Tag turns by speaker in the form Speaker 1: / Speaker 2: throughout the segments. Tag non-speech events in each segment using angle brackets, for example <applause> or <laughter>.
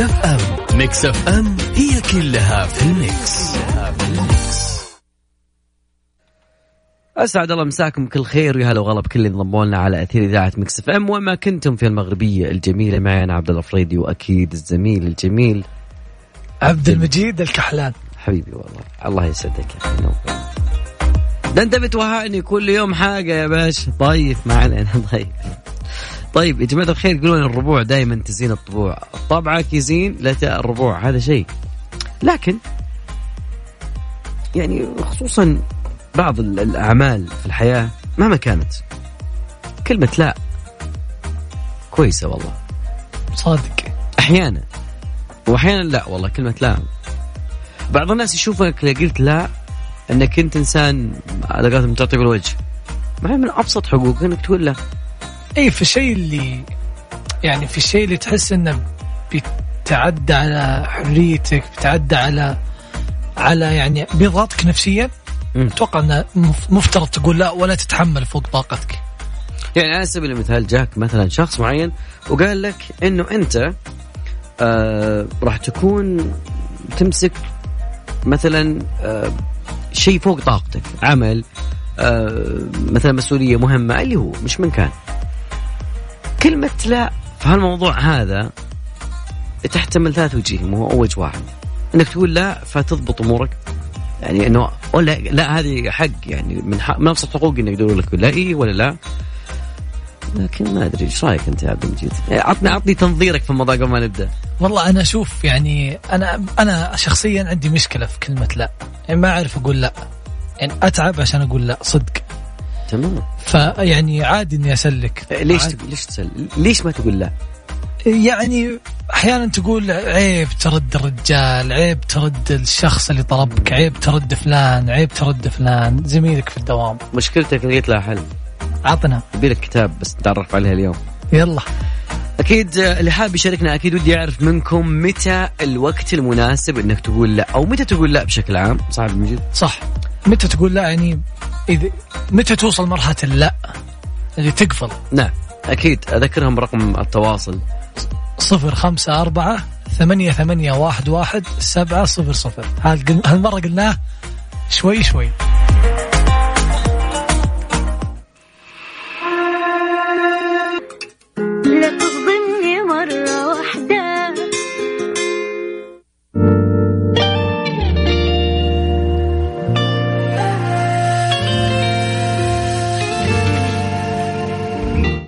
Speaker 1: Mix FM Mix FM هي كلها في ال mix, كلها في ال
Speaker 2: mix. أسعد الله مساكم كل خير. ويا هلا وغلا بكل اللي انضموا لنا على أثير إذاعة Mix FM وما كنتم في المغربية الجميلة معي أنا عبد الله الفريدي واكيد الزميل الجميل.
Speaker 3: عبد المجيد الكحلان.
Speaker 2: حبيبي والله الله يسعدك يا أخي. ده انت بتوهقني كل يوم حاجة يا باشا. طيب ما علينا طيب. طيب يا جماعة الخير يقولون الربوع دائما تزين الطبوع. طبعك يزين لا الربوع هذا شيء. لكن يعني خصوصا بعض الأعمال في الحياة مهما كانت كلمة لا كويسة والله.
Speaker 3: صادق.
Speaker 2: أحيانا وأحيانا لا والله كلمة لا. بعض الناس يشوفك لو قلت لا أنك أنت إنسان على قولتهم تعطي بالوجه. مع من أبسط حقوق أنك تقول لا.
Speaker 3: أي في الشيء اللي يعني في الشيء اللي تحس أنه بيتعدى على حريتك بيتعدى على على يعني بيضغطك نفسيا؟ أتوقع انه مفترض تقول لا ولا تتحمل فوق طاقتك.
Speaker 2: يعني على سبيل المثال جاك مثلا شخص معين وقال لك إنه أنت آه راح تكون تمسك مثلا آه شيء فوق طاقتك عمل آه مثلا مسؤولية مهمة اللي هو مش من كان. كلمة لا في هالموضوع هذا تحتمل ثلاث وجيه مو وجه واحد إنك تقول لا فتضبط أمورك يعني إنه ولا لا هذه حق يعني من حق من أبسط حقوق انه يقولوا لك لا اي ولا لا لكن ما أدري إيش رأيك أنت يا عبد المجيد؟ عطني عطني تنظيرك في الموضوع قبل ما نبدأ.
Speaker 3: والله أنا أشوف يعني أنا أنا شخصيا عندي مشكلة في كلمة لا، يعني ما أعرف أقول لا. يعني أتعب عشان أقول لا صدق.
Speaker 2: تمام.
Speaker 3: فيعني عادي إني أسلك.
Speaker 2: ليش ليش تسل؟ ليش ما تقول لا؟
Speaker 3: يعني أحيانا تقول عيب ترد الرجال عيب ترد الشخص اللي طلبك عيب ترد فلان عيب ترد فلان زميلك في الدوام
Speaker 2: مشكلتك لقيت لها حل
Speaker 3: عطنا
Speaker 2: لك كتاب بس نتعرف عليها اليوم
Speaker 3: يلا
Speaker 2: أكيد اللي حاب يشاركنا أكيد ودي اعرف منكم متى الوقت المناسب إنك تقول لا أو متى تقول لا بشكل عام صح مجيد
Speaker 3: صح متى تقول لا يعني إذا متى توصل مرحلة اللا اللي تقفل.
Speaker 2: نعم أكيد. أذكرهم رقم التواصل.
Speaker 3: صفر خمسة أربعة ثمانية ثمانية واحد واحد سبعة صفر صفر. هالمرة قلناه شوي شوي.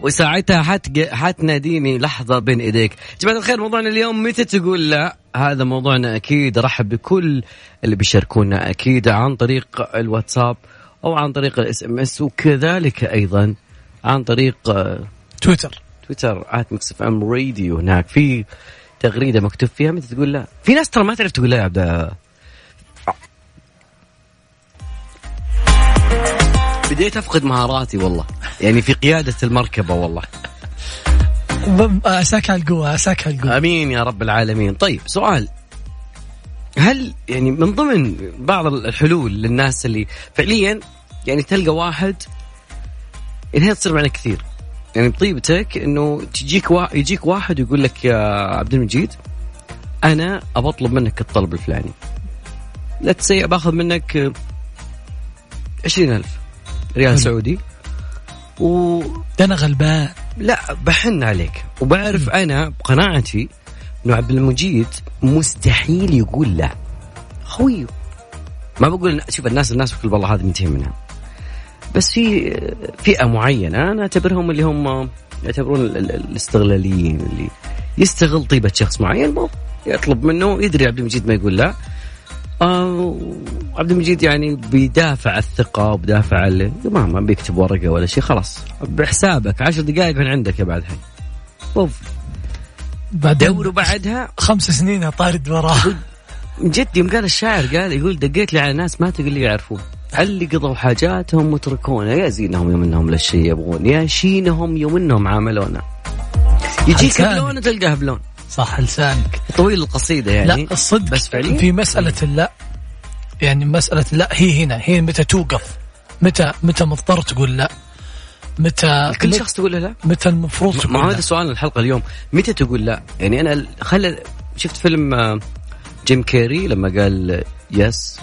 Speaker 2: وساعتها حت حتناديني لحظة بين إيديك. جماعة الخير موضوعنا اليوم متى تقول لا؟ هذا موضوعنا أكيد ارحب بكل اللي بيشاركونا أكيد عن طريق الواتساب أو عن طريق ال SMS وكذلك أيضا عن طريق
Speaker 3: تويتر.
Speaker 2: تويتر at Mix FM Radio هناك. في تغريدة مكتوب فيها متى تقول لا؟ في ناس ترى ما تعرف تقول لا يا عبد بديت أفقد مهاراتي والله. يعني في قيادة المركبة والله.
Speaker 3: أساك على القوة أساك على القوة.
Speaker 2: آمين يا رب العالمين. طيب سؤال. هل يعني من ضمن بعض الحلول للناس اللي فعليا يعني تلقى واحد هي تصير معنا كثير؟ يعني بطيبتك إنه تجيك وا... يجيك واحد ويقول لك يا عبد المجيد أنا اطلب منك الطلب الفلاني. لا تسيء باخذ منك عشرين ألف. ريال سعودي.
Speaker 3: و أنا غلبان.
Speaker 2: لا بحن عليك. وبعرف أنا بقناعتي إنه عبد المجيد مستحيل يقول لا. خويه ما بقول شوف الناس الناس بكل والله هذه منتهي منها. بس في فئة معينة أنا أعتبرهم اللي هم يعتبرون الاستغلاليين اللي يستغل طيبة شخص معين يطلب منه يدري عبد المجيد ما يقول لا. آه عبد المجيد يعني بيدافع الثقة وبدافع ما ما بيكتب ورقة ولا شيء خلاص. بحسابك عشر دقائق من عندك يا بعدها أوف. بعدين دوروا بعدها.
Speaker 3: خمس سنين طارد وراه.
Speaker 2: من جد يوم قال الشاعر قال يقول دقيت لي على ناس ما تقول لي يعرفون. اللي قضوا حاجاتهم وتركونا. يا زينهم يوم إنهم للشيء يبغون يا شينهم يوم إنهم عاملونا. يجيك بلون تلقاه بلون.
Speaker 3: صح لسانك.
Speaker 2: طويل القصيدة يعني.
Speaker 3: لا الصدق بس فعليا؟ في مسألة اللا يعني مسألة لا هي هنا هي متى توقف؟ متى متى مضطر تقول لا؟ متى
Speaker 2: كل شخص تقول له لا.
Speaker 3: متى المفروض تقول
Speaker 2: ما هذا
Speaker 3: لا؟
Speaker 2: سؤال الحلقة اليوم. متى تقول لا؟ يعني أنا خل شفت فيلم آه، جيم كيري لما قال yes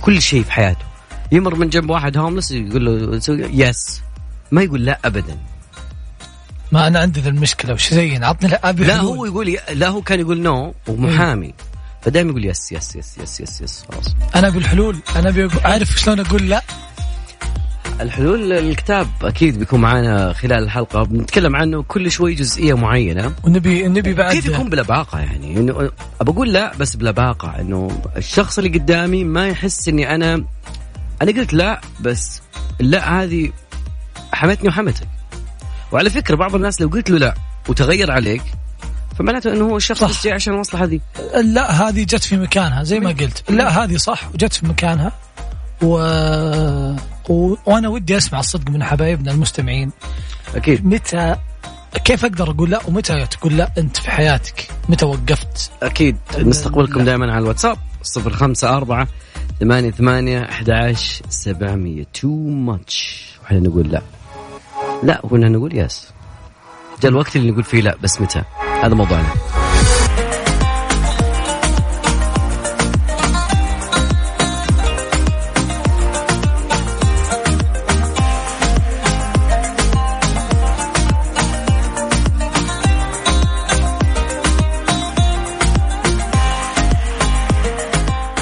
Speaker 2: كل شيء في حياته. يمر من جنب واحد homeless يقول له سوي yes. ما يقول لا ابدا.
Speaker 3: ما أنا عندي ذا المشكلة وش زين؟ عطني لا أبي
Speaker 2: لا. هو يقول لا هو كان يقول no ومحامي. فدائما يقول yes yes yes yes yes yes خلاص.
Speaker 3: أنا ابي الحلول أنا أبي أقول- أعرف شلون أقول لا.
Speaker 2: الحلول الكتاب أكيد بيكون معنا خلال الحلقة. بنتكلم عنه كل شوي جزئية معينة.
Speaker 3: ونبي نبي بعد
Speaker 2: كيف يكون بلباقة يعني. إنه ابى أقول لا بس بلباقة. إنه الشخص اللي قدامي ما يحس إني أنا أنا قلت لا بس لا هذه حمتني وحمتك. وعلى فكرة بعض الناس لو قلت له لا وتغير عليك فمعناته إنه هو الشخص
Speaker 3: صح.
Speaker 2: جاي عشان المصلحة دي
Speaker 3: لا هذه جت في مكانها زي ما قلت. لا هذه صح وجت في مكانها. و... و... وأنا ودي أسمع الصدق من حبايبنا المستمعين.
Speaker 2: أكيد.
Speaker 3: متى كيف أقدر أقول لا؟ ومتى تقول لا أنت في حياتك؟ متى وقفت؟
Speaker 2: أكيد. نستقبلكم دائما على الواتساب 054 ثمانية ثمانية 11 700 تو ماتش وإحنا نقول لا. لا وكنا نقول يس جاء الوقت اللي نقول فيه لا بس متى؟ هذا موضوعنا.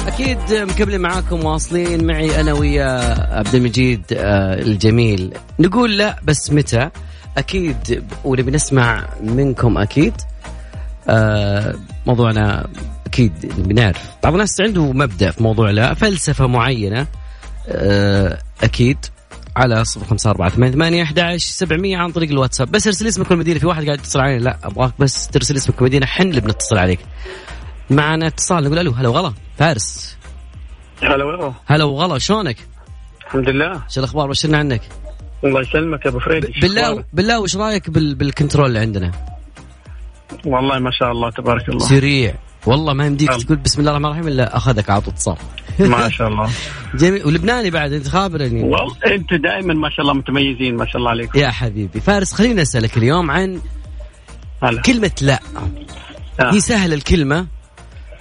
Speaker 2: أكيد مكملين معاكم واصلين معي أنا ويا عبد المجيد آه، الجميل. نقول لا بس متى؟ أكيد ونبي نسمع منكم أكيد آه، موضوعنا أكيد بنعرف بعض الناس عنده مبدأ في موضوع لا فلسفة معينة آه، أكيد على صفر خمسة أربعة ثمانية ثمانية أحد سبعمية عن طريق الواتساب. بس ارسل اسمك والمدينة في واحد قاعد يتصل علينا. لا أبغاك بس ترسل اسمك والمدينة حن اللي بنتصل عليك. معنا اتصال نقول ألو هلا وغلا. فارس.
Speaker 4: هلا والله
Speaker 2: هلا وغلا شلونك؟
Speaker 4: الحمد لله.
Speaker 2: شو الأخبار؟ بشرنا عنك؟
Speaker 4: الله يسلمك يا أبو فريد.
Speaker 2: بالله؟ بالله وش رأيك بال... بالكنترول اللي عندنا؟
Speaker 4: والله ما شاء الله تبارك الله.
Speaker 2: سريع. والله ما يمديك
Speaker 4: الله.
Speaker 2: تقول بسم الله الرحمن الرحيم إلا أخذك عطوا اتصال. <laughs>
Speaker 4: ما شاء الله.
Speaker 2: جميل. ولبناني بعد أنت خابرني
Speaker 4: والله أنت دائما ما شاء الله متميزين ما شاء الله عليكم.
Speaker 2: يا حبيبي. فارس خليني أسألك اليوم عن
Speaker 4: هلا.
Speaker 2: كلمة لا.
Speaker 4: آه.
Speaker 2: هي سهلة الكلمة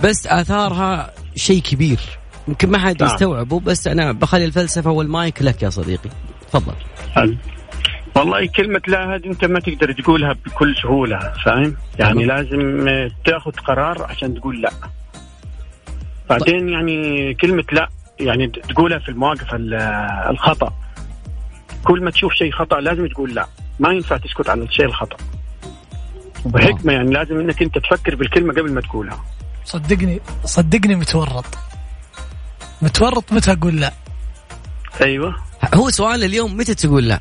Speaker 2: بس آثارها شيء كبير. يمكن ما حد
Speaker 4: نعم.
Speaker 2: يستوعبه بس أنا بخلي الفلسفة والمايك لك يا صديقي. تفضل
Speaker 4: هلا. والله كلمة لا هذه أنت ما تقدر تقولها بكل سهولة فاهم؟ يعني
Speaker 2: تمام.
Speaker 4: لازم تاخذ قرار عشان تقول لا. بعدين يعني كلمة لا يعني تقولها في المواقف ال- الخطأ. كل ما تشوف شيء خطأ لازم تقول لا، ما ينفع تسكت على الشيء الخطأ. وبحكمة يعني لازم إنك أنت تفكر بالكلمة قبل ما تقولها.
Speaker 3: صدقني صدقني متورط متورط متى أقول لا
Speaker 4: أيوه
Speaker 2: هو سؤال اليوم متى تقول لا؟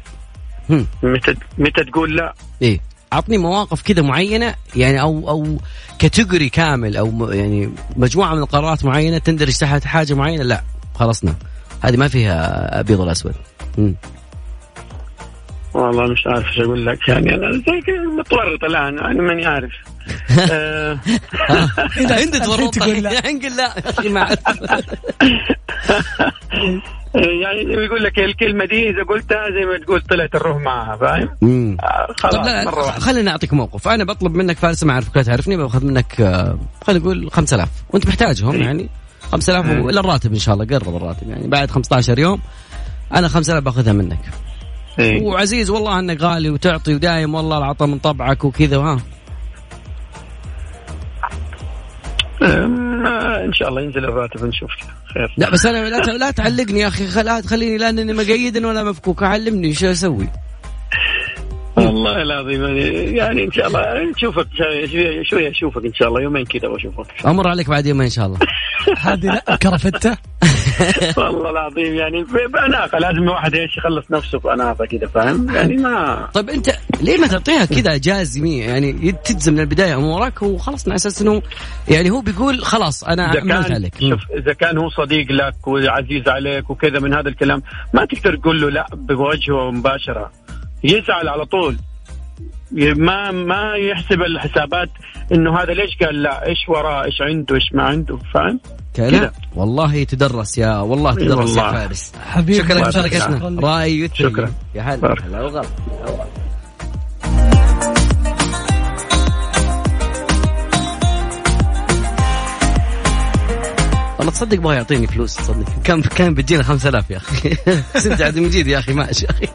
Speaker 4: متى متى تقول لا؟
Speaker 2: إيه اعطني مواقف كذا معينة يعني أو أو كاتيجوري كامل أو يعني مجموعة من القرارات معينة تندرج تحت حاجة معينة لا خلصنا هذه ما فيها أبيض ولا أسود.
Speaker 4: والله مش عارف إيش أقول لك يعني أنا زي كذا متورط الآن أنا ماني عارف. <laughs> آه،
Speaker 2: أنت
Speaker 3: الحين
Speaker 2: تورطت
Speaker 3: تقول لا. <laughs>
Speaker 2: نقول لا يا <laughs> أخي ما.
Speaker 4: يعني زي ما يقول لك الكلمة دي إذا قلتها زي ما تقول طلعت الروح معها فاهم؟ آه،
Speaker 2: طب
Speaker 4: خلاص
Speaker 2: لا
Speaker 4: مرة واحدة
Speaker 2: خليني أعطيك موقف أنا بطلب منك فارس ما اعرفك لا تعرفني بأخذ منك آه، خلينا نقول 5000 وأنت محتاجهم
Speaker 4: إيه.
Speaker 2: يعني 5000
Speaker 4: إيه.
Speaker 2: الا الراتب إن شاء الله قرب الراتب يعني بعد 15 يوم أنا 5000 بأخذها منك
Speaker 4: إيه.
Speaker 2: وعزيز والله أنك غالي وتعطي ودايم والله العطاء من طبعك وكذا وها
Speaker 4: إن شاء الله ينزل الراتب نشوف خير.
Speaker 2: لا بس أنا لا لا تعلقني يا أخي خل- لا تخليني لأنني مقيد ولا مفكوك. علمني شو أسوي.
Speaker 4: والله العظيم يعني- يعني إن شاء الله نشوفك شوي شوي أشوفك إن شاء الله يومين كذا وأشوفك.
Speaker 2: أمر عليك بعد يومين إن شاء الله.
Speaker 3: هذه لا كرفته <laughs>
Speaker 4: والله العظيم يعني ب- باناقه لازم الواحد إيش يخلص نفسه باناقه كذا فاهم؟ يعني ما
Speaker 2: طيب أنت ليه ما تعطيها كذا جازمية يعني تجزم من البداية أمورك وخلاص على أساس إنه يعني هو بيقول خلاص
Speaker 4: أنا
Speaker 2: عملت عليك.
Speaker 4: شوف إذا كان هو صديق لك وعزيز عليك وكذا من هذا الكلام ما تقدر تقول له لا بوجهه مباشرة. يزعل على طول. ما ما يحسب الحسابات إنه هذا ليش قال لا؟ إيش وراه؟ إيش عنده؟ إيش ما عنده؟ فاهم؟
Speaker 2: كذا؟ والله تدرس يا والله تدرس
Speaker 4: والله.
Speaker 2: يا فارس.
Speaker 3: حبيبي
Speaker 2: شكرا لمشاركتنا. رأي يثري
Speaker 4: شكرا.
Speaker 2: يا هلا. هلا وغلا. والله تصدق ما يعطيني فلوس تصدق. كان كان بتجينا 5000 يا أخي. <laughs> بس انت عبد المجيد يا أخي ماشي يا
Speaker 3: أخي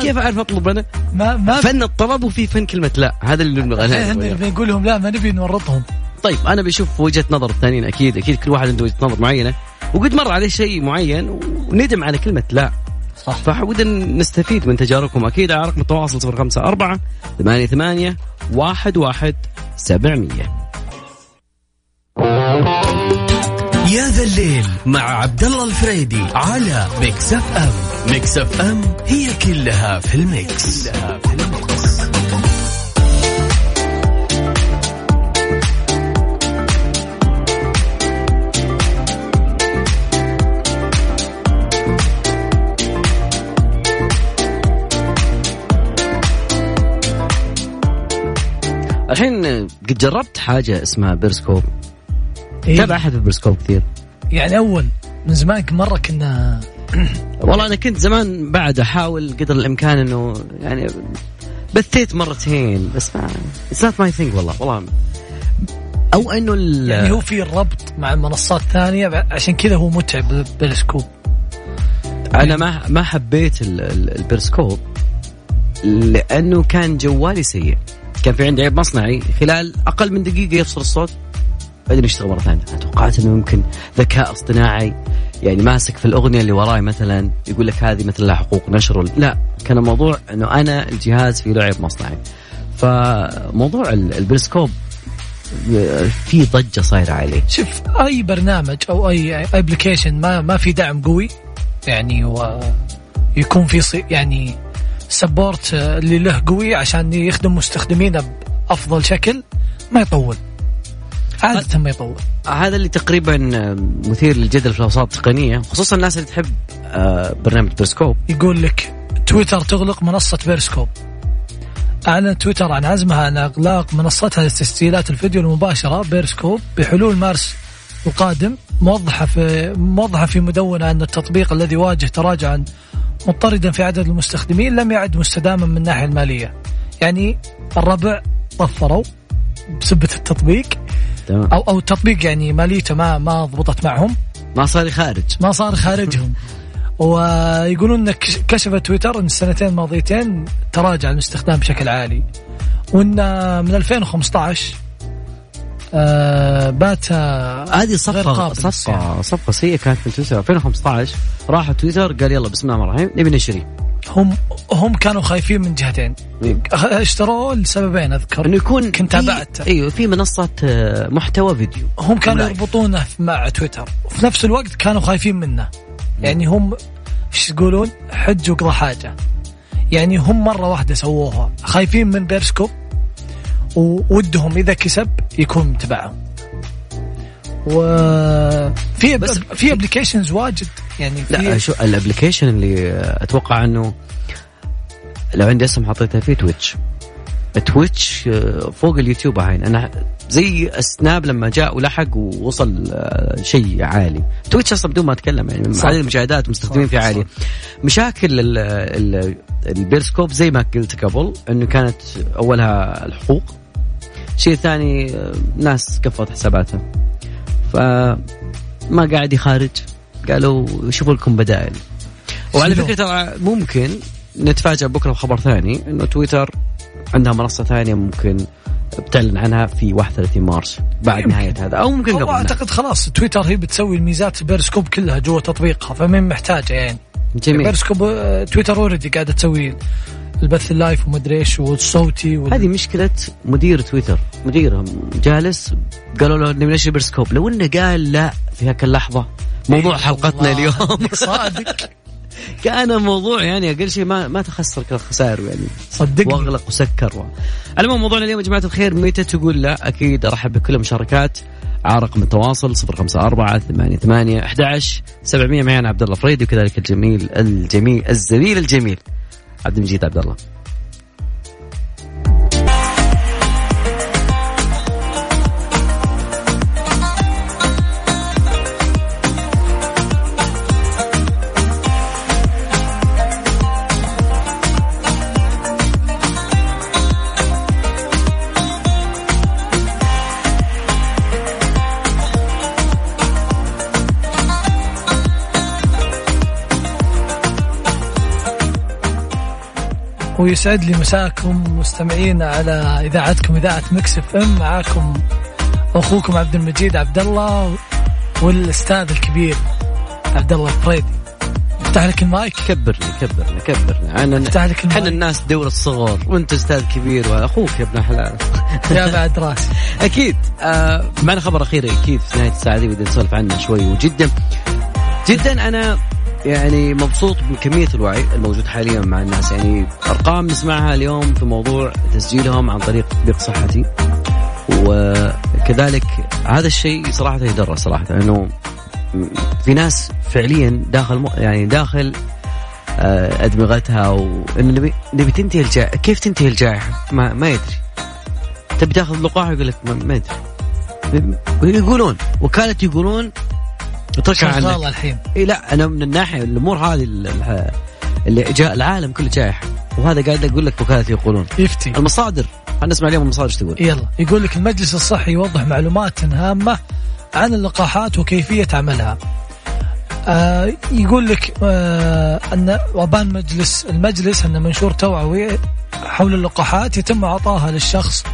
Speaker 2: كيف أعرف أطلب أنا؟
Speaker 3: ما ما
Speaker 2: فن الطلب وفي فن كلمة لا. هذا اللي نبغى
Speaker 3: لهم لا ما نبي نورطهم.
Speaker 2: طيب أنا بشوف وجهة نظر الثانيين أكيد أكيد كل واحد عنده وجهة نظر معينة. وقد مر عليه شيء معين وندم على كلمة لا.
Speaker 3: صح.
Speaker 2: فودنا نستفيد من تجاربكم. أكيد على رقم التواصل 054 88 11 700
Speaker 1: يا ذا الليل مع عبد الله الفريدي على Mix FM. Mix FM هي كلها في ال mix, كلها في ال mix.
Speaker 2: الحين قد جربت حاجة اسمها بيرسكوب؟
Speaker 3: إيه؟
Speaker 2: تابع احد في بيرسكوب كثير؟
Speaker 3: يعني أول من زمان مرة كنا <coughs>
Speaker 2: والله أنا كنت زمان بعد أحاول قدر الإمكان إنه يعني بثيت مرتين بس ما it's not my thing والله والله. أو إنه
Speaker 3: يعني هو في الربط مع منصات ثانية عشان كذا هو متعب بيرسكوب
Speaker 2: أنا ما ما حبيت ال- ال- البيرسكوب لأنه كان جوالي سيء. كان في عندي عيب مصنعي. خلال أقل من دقيقة يفصل الصوت. بعدين يشتغل مره ثانية توقعت أنه يمكن ذكاء اصطناعي. يعني ماسك في الأغنية اللي وراي مثلا يقول لك هذه مثل لها حقوق نشر. ولا- لا كان الموضوع إنه أنا الجهاز فيه له عيب مصنعي. فموضوع ال- البيرسكوب في ضجة صايرة عليه.
Speaker 3: شوف أي برنامج أو أي application ما ما في دعم قوي يعني ويكون في يعني support اللي له قوي عشان يخدم مستخدمينه بأفضل شكل ما يطول. عادة ما يطول.
Speaker 2: هذا اللي تقريبا مثير للجدل في الأوساط التقنية خصوصا الناس اللي تحب آه، برنامج بيرسكوب
Speaker 3: يقول لك تويتر تغلق منصة بيرسكوب أعلن تويتر عن عزمها عن إغلاق منصتها لتسجيلات الفيديو المباشرة بيرسكوب بحلول مارس القادم موضحة في موضحة في مدونة أن التطبيق الذي واجه تراجعا مضطردا في عدد المستخدمين لم يعد مستداما من الناحية المالية. يعني الربع طفروا بسبة التطبيق.
Speaker 2: تمام.
Speaker 3: أو أو التطبيق يعني ماليته ما ما ضبطت معهم.
Speaker 2: ما صار خارج.
Speaker 3: ما صار خارجهم. <laughs> ويقولون أن كش- كشف تويتر أن السنتين الماضيتين تراجع الاستخدام بشكل عالي. وأن من 2015 آه بات
Speaker 2: هذه
Speaker 3: غير
Speaker 2: صفقه
Speaker 3: قابل.
Speaker 2: صفقه صفقة سيئة كانت في تويتر. 2015 راح تويتر قال يلا بسم الله الرحمن الرحيم نبي نشري
Speaker 3: هم هم كانوا خايفين من جهتين. أخ- اشتروه لسببين أذكر.
Speaker 2: إنه يكون
Speaker 3: كنت تابعت.
Speaker 2: إيوه في منصة آه، محتوى فيديو.
Speaker 3: هم كانوا
Speaker 2: live.
Speaker 3: يربطونه مع تويتر. وفي نفس الوقت كانوا خايفين منه. يعني هم إيش يقولون؟ حج وقضى حاجة. يعني هم مرة واحدة سووها. خايفين من بيرسكوب. وودهم إذا كسب يكون تبعهم. وفي
Speaker 2: بس-
Speaker 3: في applications واجد يعني
Speaker 2: لا
Speaker 3: في
Speaker 2: شو ال application اللي أتوقع إنه لو عندي اسم حطيته فيه Twitch Twitch آه، فوق اليوتيوب الحين أنا زي Snap لما جاء ولحق ووصل آه، شيء عالي. Twitch أصلا بدون ما أتكلم يعني
Speaker 3: صح.
Speaker 2: عدد المشاهدات مستخدمين فيه
Speaker 3: صح.
Speaker 2: عاليه مشاكل ال- ال- البيرسكوب زي ما قلت قبل إنه كانت أولها الحقوق. شيء ثاني ناس قفلت حساباتها فما قاعد يخارج. قالوا شوفوا لكم بدائل. وعلى؟ فكرة ترى ممكن نتفاجأ بكرة بخبر ثاني إنه تويتر عندها منصة ثانية ممكن بتعلن عنها في 31 مارس بعد
Speaker 3: يمكن.
Speaker 2: نهاية هذا أو ممكن قبل
Speaker 3: أعتقد خلاص تويتر هي بتسوي الميزات بيرسكوب كلها جوا تطبيقها فمين محتاجة يعني.
Speaker 2: جميل.
Speaker 3: بيرسكوب آه، تويتر already قاعدة تسوي البث ال live ومدري إيش والصوتي وال...
Speaker 2: هذه مشكلة مدير تويتر. مديرهم جالس قالوا له نبي نشري بيرسكوب لو إنه قال لا في هاك اللحظة موضوع
Speaker 3: إيه
Speaker 2: حلقتنا اليوم. <laughs>
Speaker 3: صادق. <laughs>
Speaker 2: كان الموضوع يعني أقل شيء ما ما تخسر خسائر يعني.
Speaker 3: صدقني.
Speaker 2: واغلق وسكر. و... العموم موضوعنا اليوم يا جماعة الخير متى تقول لا؟ أكيد أرحب بكل المشاركات. على رقم التواصل 054 88 11 700 معي أنا عبد الله فريدي وكذلك الجميل الجميل الزميل الجميل. عبد المجيد عبد الله.
Speaker 3: ويسعد لي مساكم مستمعين على إذاعتكم إذاعة Mix FM. معاكم أخوكم عبد المجيد عبد الله والأستاذ الكبير عبد الله الفريدي. افتح لك المايك.
Speaker 2: كبرني كبرني كبرني أنا
Speaker 3: افتح لك المايك.
Speaker 2: إحنا الناس دور الصغر وأنت أستاذ كبير وأخوك يا ابن حلال.
Speaker 3: يا بعد راسي. <laughs>
Speaker 2: أكيد. آه معنا خبر أخير أكيد في نهاية الساعة دي بدنا نسولف عنه شوي وجدا. جدا أنا يعني مبسوط بكمية الوعي الموجود حاليا مع الناس. يعني أرقام نسمعها اليوم في موضوع تسجيلهم عن طريق تطبيق صحتي. وكذلك هذا الشيء صراحة يدرس صراحة انه في ناس فعليا داخل يعني داخل آه، أدمغتها وانه نبي تنتهي الجائحة. كيف تنتهي الجائحة؟ ما ما يدري. تبي تاخذ لقاح يقول لك ما يدري. يقولون وكالة يقولون
Speaker 3: اتركها عنك الحين.
Speaker 2: إي لا أنا من الناحية الأمور هذه اللي جاء العالم كله جائحه وهذا قاعد أقول لك وكالة يقولون.
Speaker 3: يفتي.
Speaker 2: المصادر خلينا نسمع اليوم المصادر إيش تقول.
Speaker 3: يلا. يقول لك المجلس الصحي يوضح معلومات هامة عن اللقاحات وكيفية عملها. آه يقول لك آه أن وبان مجلس المجلس أن منشور توعوي حول اللقاحات يتم اعطائها للشخص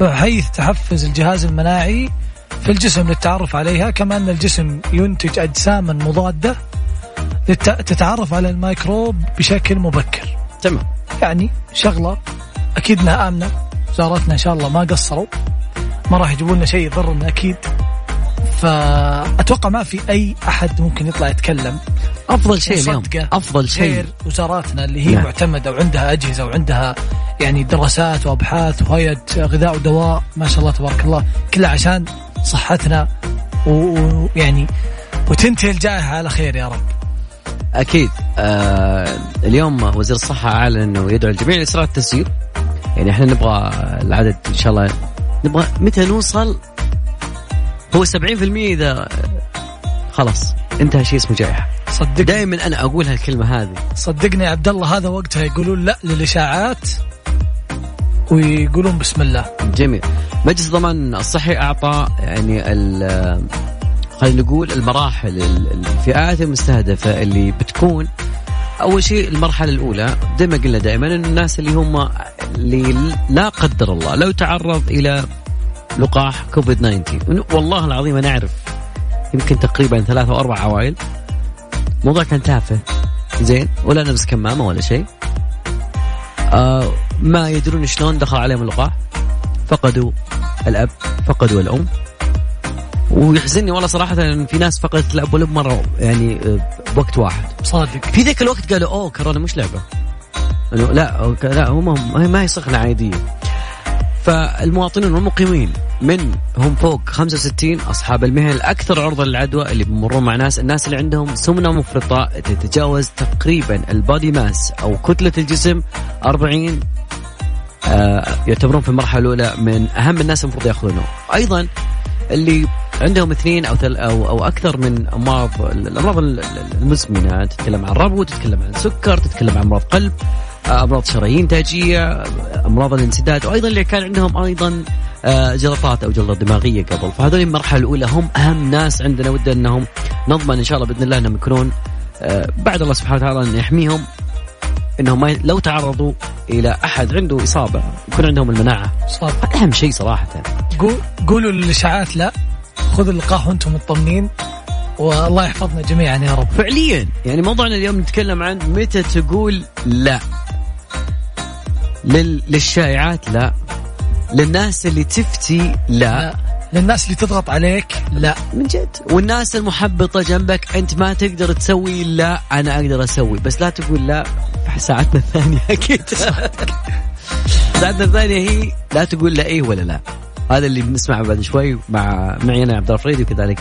Speaker 3: بحيث تحفز الجهاز المناعي في الجسم للتعرف عليها كما أن الجسم ينتج أجساما مضادة تتعرف على الميكروب بشكل مبكر.
Speaker 2: تمام.
Speaker 3: يعني شغلة أكيد أنها آمنة. وزارتنا إن شاء الله ما قصروا ما راح يجيبوا لنا شيء يضرنا أكيد. فأتوقع ما في أي أحد ممكن يطلع يتكلم.
Speaker 2: أفضل شيء اليوم. أفضل شيء.
Speaker 3: غير وزاراتنا اللي هي نعم. معتمدة وعندها أجهزة وعندها يعني دراسات وأبحاث وهيئة غذاء ودواء. ما شاء الله تبارك الله. كلها عشان صحتنا ويعني وتنتهي الجائحة على خير يا رب.
Speaker 2: أكيد. آه اليوم وزير الصحة أعلن أنه يدعو الجميع لإسراء التسجيل. يعني إحنا نبغى العدد إن شاء الله نبغى متى نوصل؟ هو 70% إذا خلاص انتهى شيء اسمه جائحة. صدق. دائما أنا أقول هالكلمة هذه.
Speaker 3: صدقني يا عبد الله هذا وقتها يقولون لا للإشاعات. ويقولون بسم الله.
Speaker 2: جميل. مجلس الضمان الصحي أعطى يعني خلينا نقول المراحل الفئات المستهدفة اللي بتكون أول شيء المرحلة الأولى. زي ما قلنا دائما الناس اللي هم اللي لا قدر الله لو تعرض إلى لقاح كوفيد 19 والله العظيم أنا أعرف يمكن تقريبا ثلاثة أو أربع عوائل. الموضوع كان تافه. زين ولا لابس كمامة ولا شيء. آه ما يدرون شلون دخل عليهم اللقاح. فقدوا الأب فقدوا الأم. ويحزنني والله صراحة إن في ناس فقدت الأب والأم مرة يعني بوقت واحد.
Speaker 3: صادق.
Speaker 2: في ذاك الوقت قالوا أوه كورونا مش لعبة. لا لا هم ما هي سخنة عادية. فالمواطنين والمقيمين من هم فوق 65 أصحاب المهن الأكثر عرضة للعدوى اللي بيمرون مع ناس الناس اللي عندهم سمنة مفرطة تتجاوز تقريبا البادي ماس أو كتلة الجسم 40 آه يعتبرون في المرحلة الأولى من أهم الناس المفروض يأخذونه. أيضا اللي عندهم اثنين أو أو أو أكثر من أمراض الأمراض المزمنة. تتكلم عن ربو تتكلم عن سكر تتكلم عن أمراض قلب أمراض شرايين تاجية أمراض الانسداد. وأيضا اللي كان عندهم أيضا آه، جلطات أو جلطة دماغية قبل. فهذول المرحلة الأولى هم أهم ناس عندنا. ودنا أنهم نضمن إن شاء الله بإذن الله أنهم يكونون آه، بعد الله سبحانه وتعالى انه يحميهم. إنهم ما لو تعرضوا إلى أحد عنده إصابة يكون عندهم المناعة. صح. أهم شيء صراحة.
Speaker 3: قولوا للإشاعات لا. خذوا اللقاح وأنتم مطمنين. والله يحفظنا جميعا يا رب.
Speaker 2: فعليا. يعني موضوعنا اليوم نتكلم عن متى تقول لا. لل... للشائعات لا. للناس اللي تفتي لا, لا.
Speaker 3: للناس اللي تضغط عليك؟ لا.
Speaker 2: من جد. والناس المحبطة جنبك أنت ما تقدر تسوي لا أنا أقدر أسوي. بس لا تقول لا في ساعتنا الثانية <laughs> أكيد. ساعتنا الثانية هي لا تقول لا إيه ولا لا. هذا اللي بنسمعه بعد شوي مع معي أنا عبد الفريدي وكذلك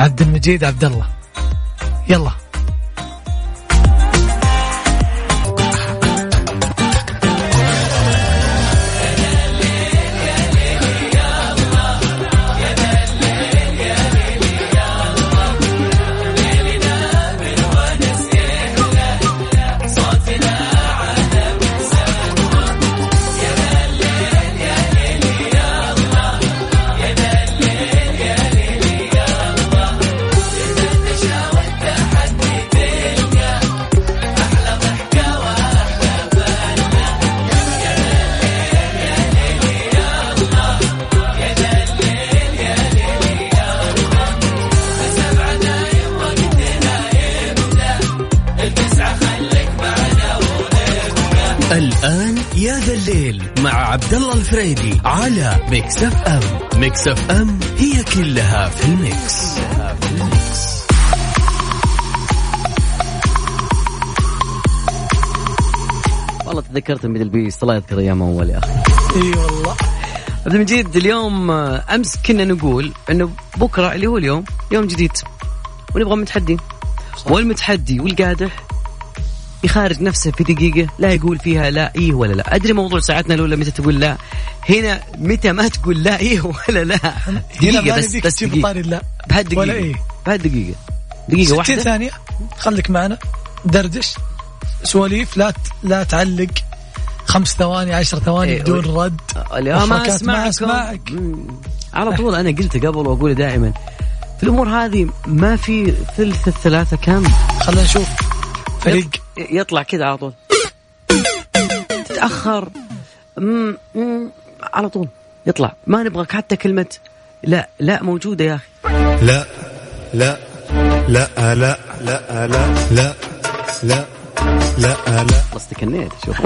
Speaker 3: عبد المجيد عبد الله. يلا.
Speaker 1: مع عبد الله الفريدي على Mix FM. Mix FM هي كلها في ال mix, كلها في ال mix.
Speaker 2: والله تذكرت MDL Beast الله يذكر أيام أول يا أخي.
Speaker 3: إي والله.
Speaker 2: عبد المجيد اليوم أمس كنا نقول إنه بكرة اللي هو اليوم يوم جديد. ونبغى متحدين والمتحدي والقادح يخارج نفسه في دقيقة لا يقول فيها لا إيه ولا لا. أدري موضوع ساعتنا الأولى متى تقول لا. هنا متى ما تقول لا إيه ولا لا. دقيقة بس بس دقيقة.
Speaker 3: لا
Speaker 2: بهالدقيقة
Speaker 3: ولا إيه.
Speaker 2: بهالدقيقة دقيقة.
Speaker 3: 60
Speaker 2: واحدة.
Speaker 3: ثانية. خليك معنا. دردش. سواليف لا لا تعلق. خمس ثواني عشر ثواني
Speaker 2: إيه،
Speaker 3: بدون رد.
Speaker 2: اليوم ما. مم. على طول أنا قلت قبل واقول دائما. في الأمور هذه ما في ثلث الثلاثة كامل
Speaker 3: خلينا نشوف. فريق
Speaker 2: يطلع كذا على طول تتاخر مم. مم. على طول يطلع ما نبغاك حتى كلمه لا لا موجوده يا أخي
Speaker 5: لا لا لا لا لا لا لا لا لا لا
Speaker 2: خلاص تكنيت شوف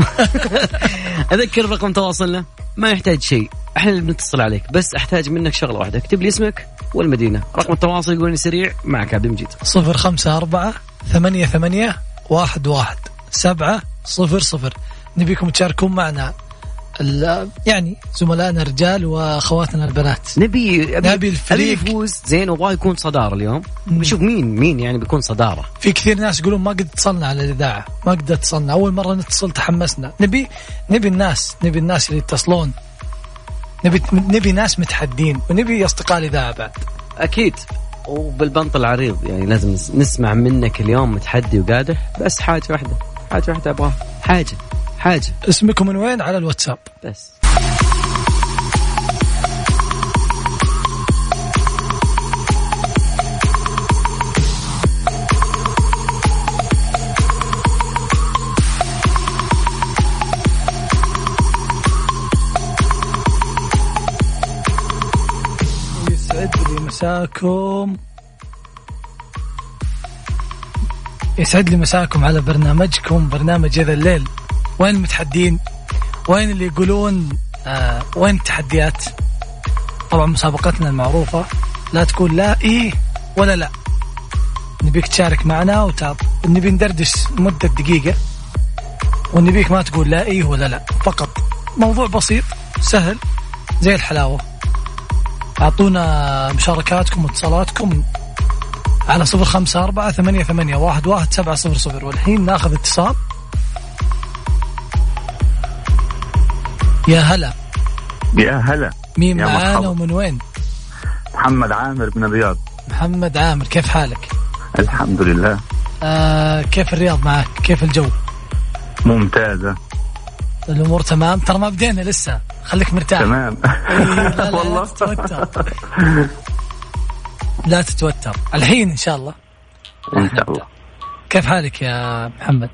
Speaker 2: اذكر رقم تواصلنا ما يحتاج شيء إحنا اللي بنتصل عليك بس احتاج منك شغله واحدة اكتب لي اسمك والمدينه رقم التواصل يقول لي سريع معك عبد المجيد
Speaker 3: صفر خمسة أربعة ثمانية ثمانية واحد واحد. سبعة صفر صفر. نبيكم تشاركون معنا ال- يعني زملائنا الرجال واخواتنا البنات.
Speaker 2: نبي أبي
Speaker 3: نبي الفريق.
Speaker 2: أبي يفوز؟ زين وابغاه يكون صدارة اليوم.
Speaker 3: مم.
Speaker 2: بشوف مين مين يعني بيكون صدارة.
Speaker 3: في كثير ناس يقولون ما قد اتصلنا على الإذاعة. ما قد اتصلنا. أول مرة نتصل تحمسنا. نبي نبي الناس نبي الناس اللي يتصلون. نبي نبي ناس متحدين. ونبي أصدقاء الإذاعة بعد.
Speaker 2: أكيد. وبالبنط العريض يعني لازم نس- نسمع منك اليوم متحدي وقادح بس حاجة واحدة حاجة واحدة أبغاها. حاجة حاجة.
Speaker 3: اسمكم من وين؟ على الواتساب.
Speaker 2: بس.
Speaker 3: مساكم. يسعد لي مساكم على برنامجكم برنامج هذا الليل. وين المتحدين وين اللي يقولون؟ آه وين التحديات؟ طبعا مسابقتنا المعروفة. لا تقول لا إيه ولا لا. نبيك تشارك معنا وتعط نبي ندردش مدة دقيقة. ونبيك ما تقول لا إيه ولا لا. فقط. موضوع بسيط سهل زي الحلاوة. أعطونا مشاركاتكم واتصالاتكم على صفر خمسة أربعة ثمانية ثمانية واحد واحد سبعة صفر صفر. والحين ناخذ اتصال. يا هلا.
Speaker 6: يا هلا.
Speaker 3: مين
Speaker 6: يا
Speaker 3: معانا
Speaker 6: مرحبا.
Speaker 3: ومن وين؟
Speaker 6: محمد عامر من الرياض.
Speaker 3: محمد عامر كيف حالك؟
Speaker 6: الحمد لله.
Speaker 3: آه كيف الرياض معك؟ كيف الجو؟
Speaker 6: ممتازة.
Speaker 3: الأمور تمام. ترى ما بدينا لسه. خليك مرتاح.
Speaker 6: تمام.
Speaker 3: إيه، لا
Speaker 6: والله.
Speaker 3: تتوتر. لا تتوتر. الحين إن شاء الله.
Speaker 6: إن شاء الله.
Speaker 3: كيف حالك يا محمد؟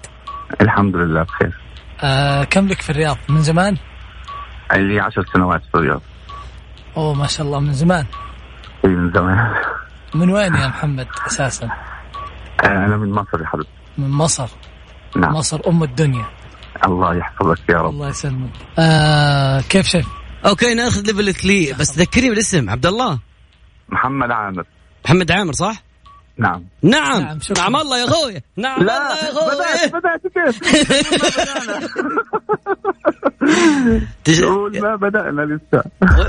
Speaker 6: الحمد لله بخير.
Speaker 3: آه كم لك في الرياض؟ من زمان؟
Speaker 6: لي عشر سنوات في الرياض.
Speaker 3: أوه ما شاء الله. من زمان؟
Speaker 6: إي من زمان.
Speaker 3: من وين يا محمد أساسا؟
Speaker 6: أنا من مصر يا حبيبي.
Speaker 3: من مصر.
Speaker 6: نعم.
Speaker 3: مصر أم الدنيا.
Speaker 6: الله يحفظك يا رب.
Speaker 3: الله يسلمك. آه كيف شايف
Speaker 2: أوكي ناخذ level 3 بس ذكرني بالاسم. عبد الله.
Speaker 6: محمد عامر.
Speaker 2: محمد عامر صح؟
Speaker 6: نعم.
Speaker 2: نعم.
Speaker 3: نعم، شكراً.
Speaker 2: نعم الله يا أخوي نعم الله يا
Speaker 6: بدأت
Speaker 2: أخوي
Speaker 6: بدأت كيف. <laughs> <laughs>
Speaker 2: تج-
Speaker 6: نقول ما بدأنا لسه.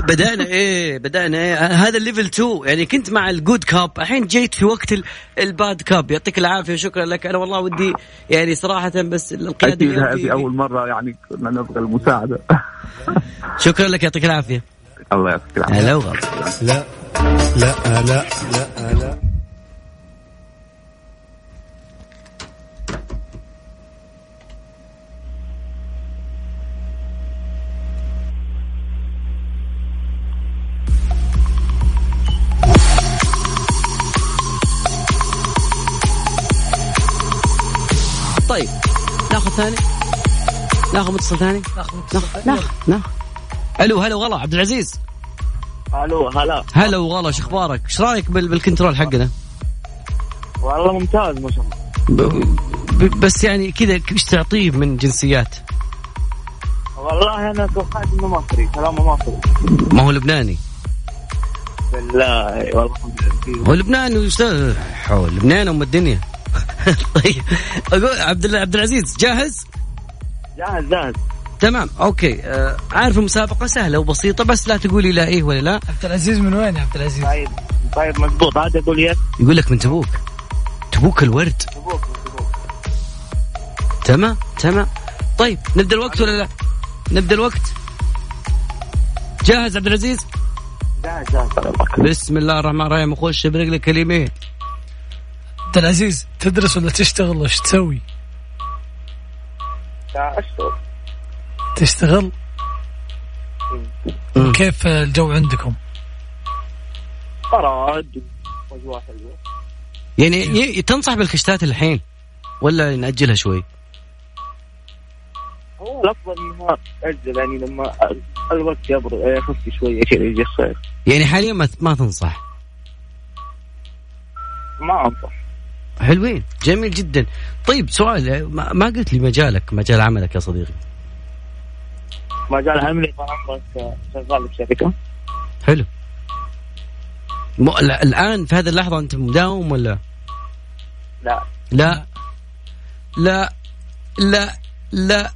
Speaker 2: بدأنا إيه بدأنا إيه. هذا ال level 2 يعني كنت مع ال good cop الحين جيت في وقت ال- الباد كاب يعطيك العافية وشكرا لك. أنا والله ودي يعني صراحة بس القيادة
Speaker 6: أكيد
Speaker 2: اليوم في-
Speaker 6: هذه أول مرة يعني كنا نبغى المساعدة. <laughs>
Speaker 2: شكرا لك. يعطيك العافية.
Speaker 6: الله يعطيك العافية.
Speaker 2: هلا
Speaker 5: لا لا لا لا لا.
Speaker 2: طيب ناخذ ثاني؟ ناخذ متصل ثاني؟
Speaker 3: ناخذ
Speaker 2: ناخذ ناخذ ألو هلا وغلا عبد العزيز.
Speaker 7: ألو هلا.
Speaker 2: هلا وغلا شو أخبارك؟ إيش رايك بال- بالكنترول حقنا؟
Speaker 7: والله ممتاز ما شاء الله.
Speaker 2: بس يعني كذا إيش تعطيه من جنسيات؟
Speaker 7: والله أنا توقعت إنه مصري كلامه مصري.
Speaker 2: ما هو لبناني.
Speaker 7: بالله والله
Speaker 2: هو لبناني حول لبنان أم الدنيا. <laughs> طيب. أقول عبد الله عبد العزيز جاهز؟
Speaker 7: جاهز جاهز.
Speaker 2: تمام أوكي. آه عارف المسابقة سهلة وبسيطة بس لا تقولي لا إيه ولا لا.
Speaker 3: عبد العزيز من وين يا عبد العزيز؟
Speaker 7: طيب طيب مضبوط. هذا يقول yes.
Speaker 2: يقول لك من تبوك. تبوك الورد.
Speaker 7: مضبوط مضبوط
Speaker 2: تمام تمام. طيب نبدأ الوقت ولا لا؟ نبدأ الوقت. جاهز عبد العزيز؟
Speaker 7: جاهز جاهز.
Speaker 2: بسم الله الرحمن الرحيم. اخش برجلك كلمين
Speaker 3: عبد العزيز تدرس ولا تشتغل وش تسوي؟
Speaker 7: أشتغل
Speaker 3: تشتغل؟
Speaker 2: مم.
Speaker 3: كيف الجو عندكم؟
Speaker 7: براد واجواء حلوة
Speaker 2: يعني تنصح بالكشتات الحين ولا نأجلها شوي؟
Speaker 7: هو الأفضل انها أجل يعني لما الوقت يبرد يخف شوية كذا يجي الصيف
Speaker 2: يعني حاليا ما ما تنصح
Speaker 7: ما أنصح
Speaker 2: حلوين جميل جدا. طيب سؤال ما ما قلت لي مجالك مجال عملك يا صديقي.
Speaker 7: مجال عملي فعمرك شغال بشركه
Speaker 2: حلو. م... لا- الآن في هذه اللحظة أنت مداوم ولا؟
Speaker 7: لا.
Speaker 2: لا. لا لا لا.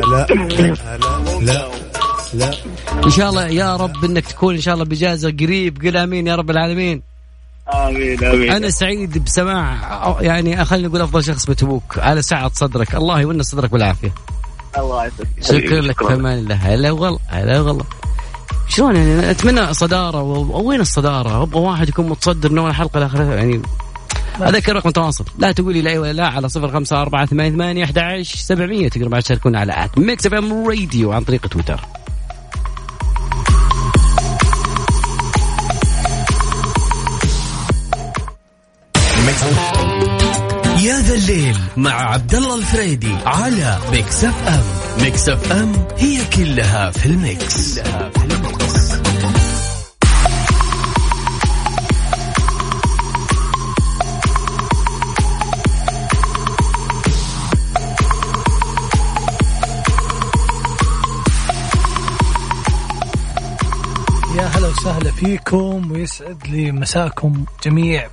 Speaker 5: لا لا لا لا
Speaker 2: إن شاء الله يا رب إنك تكون إن شاء الله بإجازة قريب. قل آمين يا رب العالمين.
Speaker 7: آمين آمين.
Speaker 2: أنا سعيد بسماع يعني خلينا نقول أفضل شخص بتبوك. على سعة صدرك. الله يونس صدرك بالعافية.
Speaker 7: الله يسعدك
Speaker 2: شكرا لك في أمان الله. هلا والله هلا والله شلون يعني؟ أتمنى صدارة. وين الصدارة؟ أبغى واحد يكون متصدر من اول حلقه لاخرها يعني أذكر رقم تواصل. لا تقولي لا ولا لا على صفر خمسة أربعة ثمانية ثمانية أحد عشر سبعمية. تقدر بعد تشاركونا على at Mix FM Radio عن طريق تويتر.
Speaker 1: الليل مع عبد الله الفريدي على Mix FM Mix FM هي كلها في ال mix, كلها في ال mix.
Speaker 3: يا هلا وسهلا فيكم ويسعد لي مساكم جميع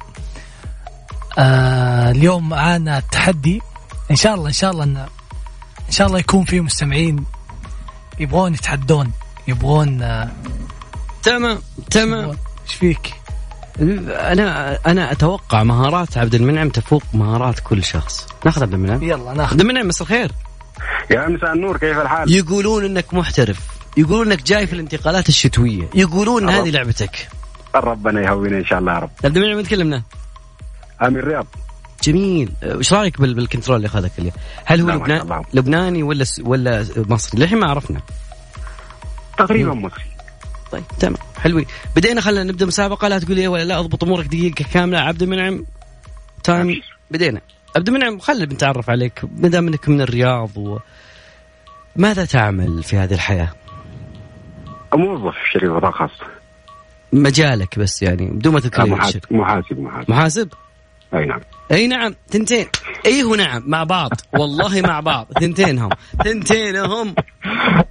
Speaker 3: آه اليوم معانا تحدي. إن شاء الله إن شاء الله ان إن شاء الله يكون في مستمعين يبغون يتحدون يبغون آه
Speaker 2: تمام تمام.
Speaker 3: إيش فيك؟
Speaker 2: أنا أنا أتوقع مهارات عبد المنعم تفوق مهارات كل شخص. ناخذ عبد المنعم؟
Speaker 3: يلا ناخذ.
Speaker 2: عبد المنعم مساء الخير.
Speaker 6: يا مساء النور كيف الحال؟
Speaker 2: يقولون إنك محترف يقولون إنك جاي في الانتقالات الشتوية يقولون هذه لعبتك.
Speaker 6: ربنا يهوينا إن شاء الله يا رب.
Speaker 2: عبد المنعم وين تكلمنا
Speaker 6: من الرياض.
Speaker 2: جميل. إيش رأيك بال- بال control اللي أخذك اليوم؟ هل هو لبنان. لبناني ولا س... ولا مصري؟ للحين ما عرفنا.
Speaker 6: تقريبا مصري.
Speaker 2: طيب تمام. حلوين. بدينا خلينا نبدأ مسابقة. لا تقول إيه ولا لا أضبط أمورك دقيقة كاملة. عبد المنعم time. بدينا. عبد المنعم خلينا بنتعرف عليك. ما دام إنك من الرياض و... ماذا تعمل في هذه الحياة؟
Speaker 6: موظف في شركه قطاع خاص.
Speaker 2: مجالك بس يعني بدون ما تذكر لي.
Speaker 6: محاسب محاسب محاسب؟ أي نعم.
Speaker 2: اي نعم ثنتين. اي هو نعم مع بعض. والله مع بعض. ثنتينهم. ثنتينهم.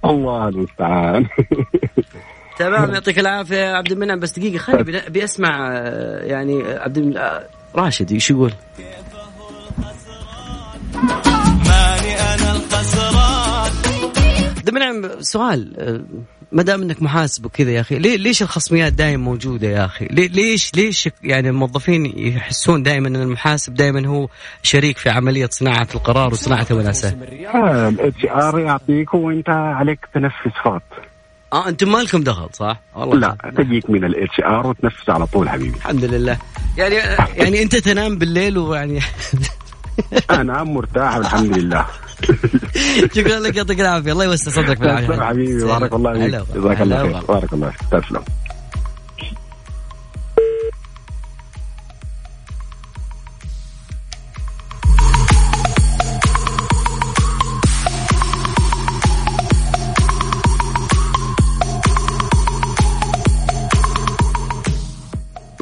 Speaker 6: الله المستعان.
Speaker 2: تمام يعطيك العافية يا عبد المنعم. بس دقيقة خلي بيسمع آه، يعني عبد المنعم آه، راشد إيش يقول؟ ماني أنا الخسران عبد المنعم سؤال آه، ما دام إنك محاسب وكذا يا أخي ليه ليش الخصميات دائما موجودة يا أخي؟ ليش ليش يعني الموظفين يحسون دائما إن المحاسب دائما هو شريك في عملية صناعة القرار وصناعة الوناسه؟
Speaker 6: ال HR يعطيك وأنت عليك تنفذ فقط
Speaker 2: آه أنتم ما لكم دخل صح؟ والله
Speaker 6: لا تجيك من ال HR وتنفذ على طول حبيبي
Speaker 2: الحمد لله يعني يعني أنت تنام بالليل ويعني <laughs>
Speaker 6: أنا مرتاح والحمد لله. <laughs>
Speaker 2: شكرا لك يعطيك العافية. الله يوسع صدرك بالعافيه
Speaker 6: حبيبي بارك الله فيك. جزاك الله خير. بارك الله فيك. تسلم.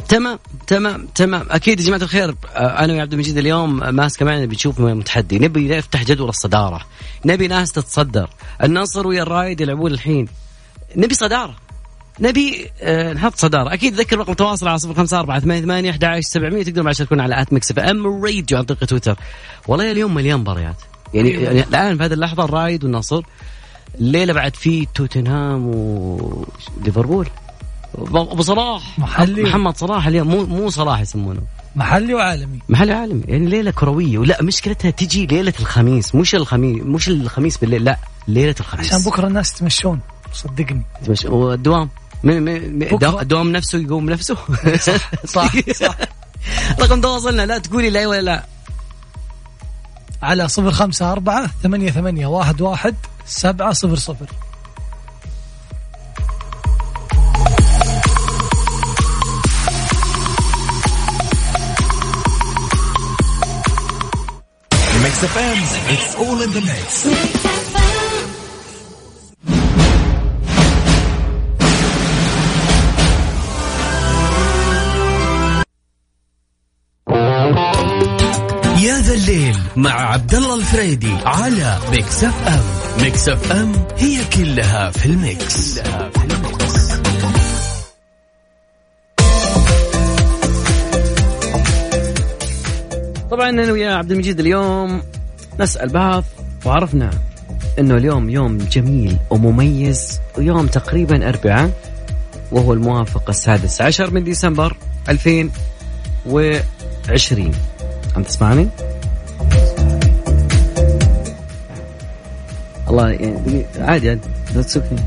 Speaker 2: تمام تمام تمام. أكيد يا جماعة الخير آه، أنا ويا عبد المجيد اليوم ماسكة معنا بنشوف متحدي نبي نفتح جدول الصدارة. نبي ناس تتصدر. النصر ويا الرايد يلعبون الحين. نبي صدارة. نبي آه نحط صدارة. أكيد ذكر رقم تواصل على صفر خمسة أربعة ثمانية ثمانية أحد عشر سبعمية تقدروا معي تشاركون على at Mix FM Radio عن طريق تويتر. والله اليوم مليان مباريات. يعني, يعني الآن في هذه اللحظة الرايد والنصر الليلة بعد في توتنهام وليفربول ابو صلاح
Speaker 3: محلي.
Speaker 2: محمد صلاح اليوم مو مو صلاح يسمونه.
Speaker 3: محلي وعالمي.
Speaker 2: محلي عالمي يعني ليلة كروية. ولا مشكلتها تجي ليلة الخميس. مش الخميس مش الخميس بالليل لا ليلة الخميس.
Speaker 3: عشان بكرة الناس تمشون صدقني.
Speaker 2: تمش... والدوام. الدوام نفسه يقوم نفسه.
Speaker 3: صح. <laughs> صح. صح.
Speaker 2: رقم تواصلنا. لا تقولي لا ولا لا.
Speaker 3: على صفر خمسة أربعة ثمانية ثمانية واحد واحد سبعة صفر صفر.
Speaker 8: Mix FM, it's all in the mix.
Speaker 1: يا ذا الليل مع عبد الله الفريدي على Mix FM Mix FM هي كلها في ال mix, كلها في ال mix.
Speaker 2: طبعا أنا ويا عبد المجيد اليوم نسأل بعض وعرفنا إنه اليوم يوم جميل ومميز ويوم تقريبا اربعاء وهو الموافق السادس عشر من ديسمبر 2020 عم تسمعني؟ الله يعني عادي عادي. لا تسكني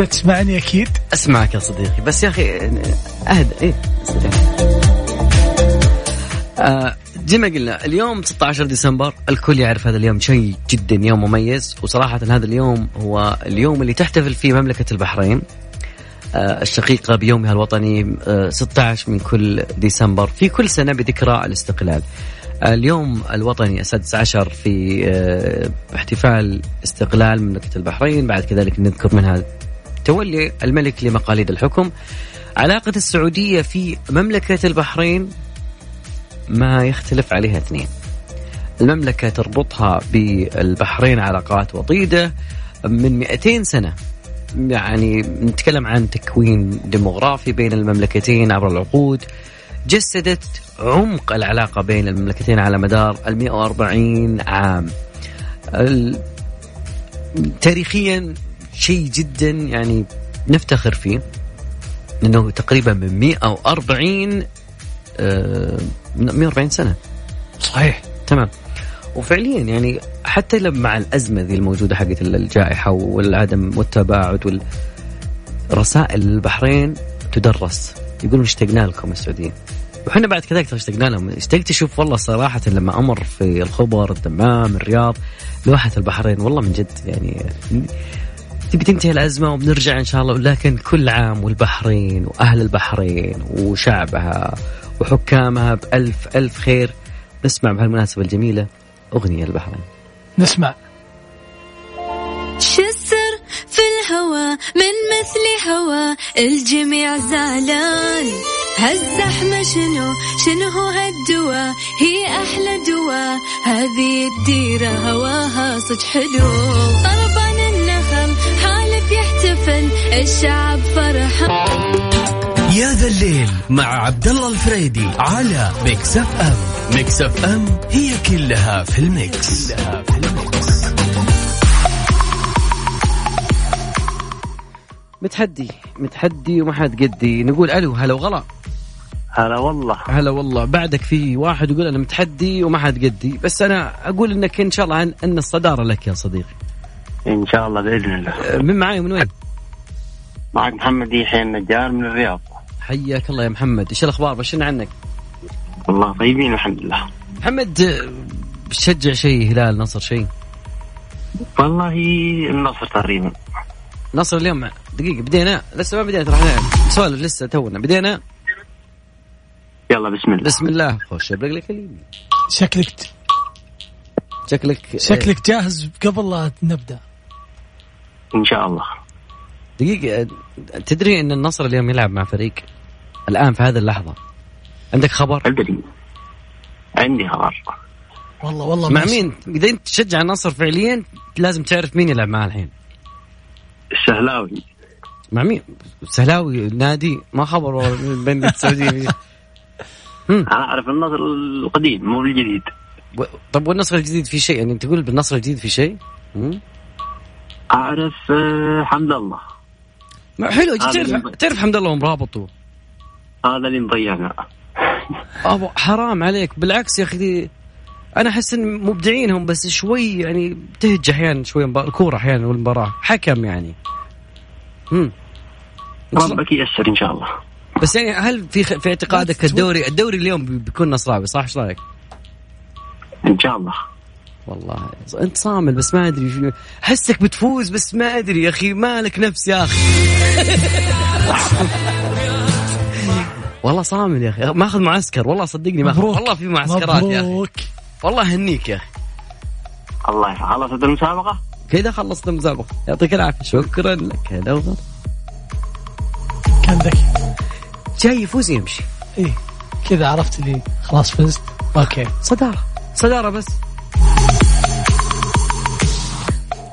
Speaker 3: كذا تسمعني أكيد.
Speaker 2: أسمعك يا صديقي بس يا أخي اهدى إيه آه زي ما قلنا اليوم 16 ديسمبر الكل يعرف هذا اليوم شيء جدا يوم مميز. وصراحة هذا اليوم هو اليوم اللي تحتفل فيه مملكة البحرين آه الشقيقة بيومها الوطني آه 16 من كل ديسمبر في كل سنة بذكرى الاستقلال. اليوم الوطني السادس عشر في آه احتفال استقلال مملكة البحرين. بعد كذلك نذكر منها تولي الملك لمقاليد الحكم. علاقة السعودية في مملكة البحرين ما يختلف عليها اثنين. المملكة تربطها بالبحرين علاقات وطيدة. من 200 سنة يعني نتكلم عن تكوين ديموغرافي بين المملكتين عبر العقود جسدت عمق العلاقة بين المملكتين على مدار ال 140 عام. تاريخيا شيء جدا يعني نفتخر فيه انه تقريبا من 140 آه، 140 سنة.
Speaker 3: صحيح.
Speaker 2: تمام. وفعليا يعني حتى لما مع الأزمة ذي الموجودة حقت الجائحة والعدم والتباعد وال رسائل البحرين تدرس. يقولون اشتقنا لكم السعوديين. وحنا بعد كذلك ترى اشتقنا لهم. اشتقت أشوف والله صراحة لما أمر في الخبر الدمام الرياض لوحة البحرين والله من جد يعني تبي تنتهي الأزمة وبنرجع إن شاء الله لكن كل عام والبحرين وأهل البحرين وشعبها وحكامها بألف ألف خير. نسمع بهالمناسبة الجميلة أغنية البحرين.
Speaker 3: نسمع.
Speaker 9: شو السر في الهوى من مثل هوى؟ الجميع زعلان. هالزحمة شنو؟ شنو هو هالدوا هي أحلى دوا هذه الديرة هواها صج حلو. يحتفل الشعب فرحان
Speaker 1: يا ذا الليل مع عبد الله الفريدي على ميكس اف ام. ميكس اف ام هي كلها في ال mix, كلها في ال mix.
Speaker 2: متحدي متحدي وما حد قدي. نقول ألو هلا وغلا.
Speaker 7: هلا والله.
Speaker 2: هلا والله. بعدك في واحد يقول أنا متحدي وما حد قدي. بس أنا أقول إنك إن شاء الله ان أن الصدارة لك يا صديقي.
Speaker 7: إن شاء الله بإذن الله.
Speaker 2: أه، من معاي من وين؟
Speaker 7: معك محمد يحيى النجار من الرياض.
Speaker 2: حياك الله يا محمد. إيش الأخبار؟ بشرنا عنك؟
Speaker 7: والله طيبين الحمد لله.
Speaker 2: محمد بتشجع شيء هلال نصر شيء؟
Speaker 7: والله النصر تقريبا.
Speaker 2: نصر اليوم دقيقة بدينا؟ لسه ما بدينا راح نسولف لسه تونا. بدينا؟
Speaker 10: يلا بسم الله.
Speaker 2: بسم الله. خش برجلك اليمين
Speaker 3: شكلك
Speaker 2: شكلك
Speaker 3: شكلك جاهز قبل لا نبدأ.
Speaker 10: إن شاء الله
Speaker 2: دقيقة تدري إن النصر اليوم يلعب مع فريق الآن في هذه اللحظة عندك خبر؟
Speaker 10: ادري عندي خبر
Speaker 3: والله والله
Speaker 2: مع
Speaker 3: ماشي.
Speaker 2: مين؟ إذا أنت تشجع النصر فعليا لازم تعرف مين يلعب معاه الحين
Speaker 10: السهلاوي
Speaker 2: مع مين؟ سهلاوي نادي ما خبر والله بين السعودية. <laughs>
Speaker 10: أنا أعرف النصر القديم مو الجديد
Speaker 2: طب والنصر الجديد في شيء يعني تقول بالنصر الجديد في شيء؟
Speaker 10: أعرف آه، حمد الله.
Speaker 2: ما حلو تعرف تعرف حمد الله ومرابطه
Speaker 10: هذا اللي مضيعنا
Speaker 2: أبو حرام عليك. بالعكس يا أخي أنا أحس إن مبدعينهم بس شوي يعني تهج أحيانا شوي الكورة أحيانا والمباراة. حكم يعني. امم
Speaker 10: ربك ييسر إن شاء الله.
Speaker 2: بس يعني هل في في اعتقادك الدوري الدوري اليوم بي- بيكون نصراوي صح؟ إيش رأيك؟
Speaker 10: إن شاء الله.
Speaker 2: والله. انت صامل بس ما أدري شو- أحسك بتفوز بس ما أدري يا أخي. مالك نفس يا أخي. <laughs> والله صامل يا أخي. ماخذ معسكر. والله صدقني ماخذ.
Speaker 3: مبروك.
Speaker 2: والله في معسكرات يا
Speaker 3: أخي.
Speaker 2: والله هنيك يا أخي.
Speaker 10: الله خلصت المسابقة.
Speaker 2: كذا خلصت المسابقة. يعطيك العافية. شكرا لك. هلا وغلا
Speaker 3: كان ذكي.
Speaker 2: جاي يفوز يمشي.
Speaker 3: إيه. كذا عرفت لي خلاص فزت. okay.
Speaker 2: صدارة. صدارة بس.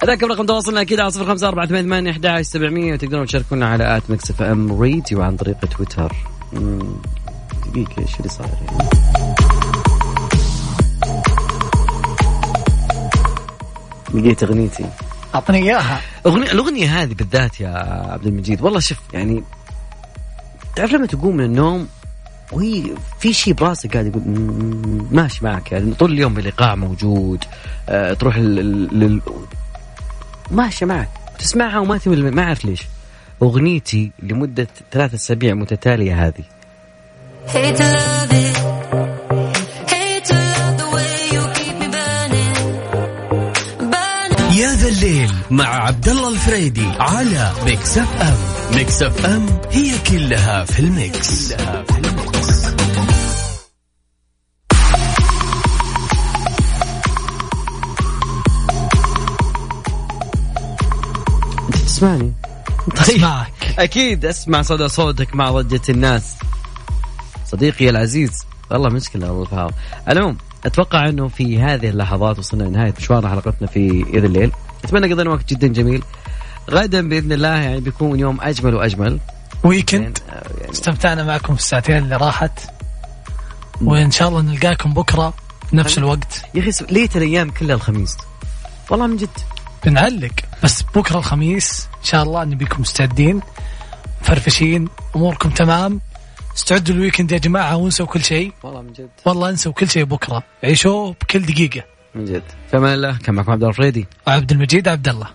Speaker 2: أذكر رقم تواصلنا أكيد على صفر خمسة أربعة ثمانية ثمانية أحد عشر سبعمية وتقدرون تشاركونا على آت ميكس إف إم ريديو عن طريق تويتر. دقيقة إيش اللي صاير؟ يعني لقيت أغنيتي.
Speaker 3: أعطني إياها.
Speaker 2: أغنية الأغنية هذه بالذات يا عبد المجيد والله شوف يعني تعرف لما تقوم من النوم وهي في شيء براسك قاعد يقول "مم، ماشي معك يعني طول اليوم بالايقاع موجود آه تروح لل, لل... ماشي معك تسمعها وما تمل ما أعرف ليش أغنيتي لمدة ثلاث أسابيع متتالية هذه
Speaker 9: Hate to love it. Hate to love the way you keep me burning. Burning.
Speaker 1: يا ذا الليل مع عبد الله الفريدي على ميكس اف ام ميكس اف ام هي كلها في ال mix, كلها في ال
Speaker 2: mix. تسمعني
Speaker 3: اسمعك.
Speaker 2: أكيد أسمع صدى صوتك مع ضجة الناس. صديقي العزيز والله مشكلة والله فاهم المهم أتوقع أنه في هذه اللحظات وصلنا لنهاية مشوار حلقتنا في اذا الليل. أتمنى قضينا وقت جدا جميل. غدا بإذن الله يعني بيكون يوم أجمل وأجمل.
Speaker 3: ويكند.
Speaker 2: يعني- يعني.
Speaker 3: استمتعنا معكم في الساعتين اللي راحت. وإن شاء الله نلقاكم بكرة بنفس الوقت.
Speaker 2: يا أخي ليت الأيام كلها الخميس. والله من جد.
Speaker 3: بنعلق بس بكرة الخميس إن شاء الله نبيكم مستعدين فرفشين أموركم تمام. استعدوا ال weekend يا جماعة وانسوا كل شيء.
Speaker 2: والله من جد.
Speaker 3: والله انسوا كل شيء بكرة. عيشوه بكل دقيقة.
Speaker 2: من جد. فما الله كان معكم عبد الله الفريدي.
Speaker 3: وعبد المجيد عبد الله.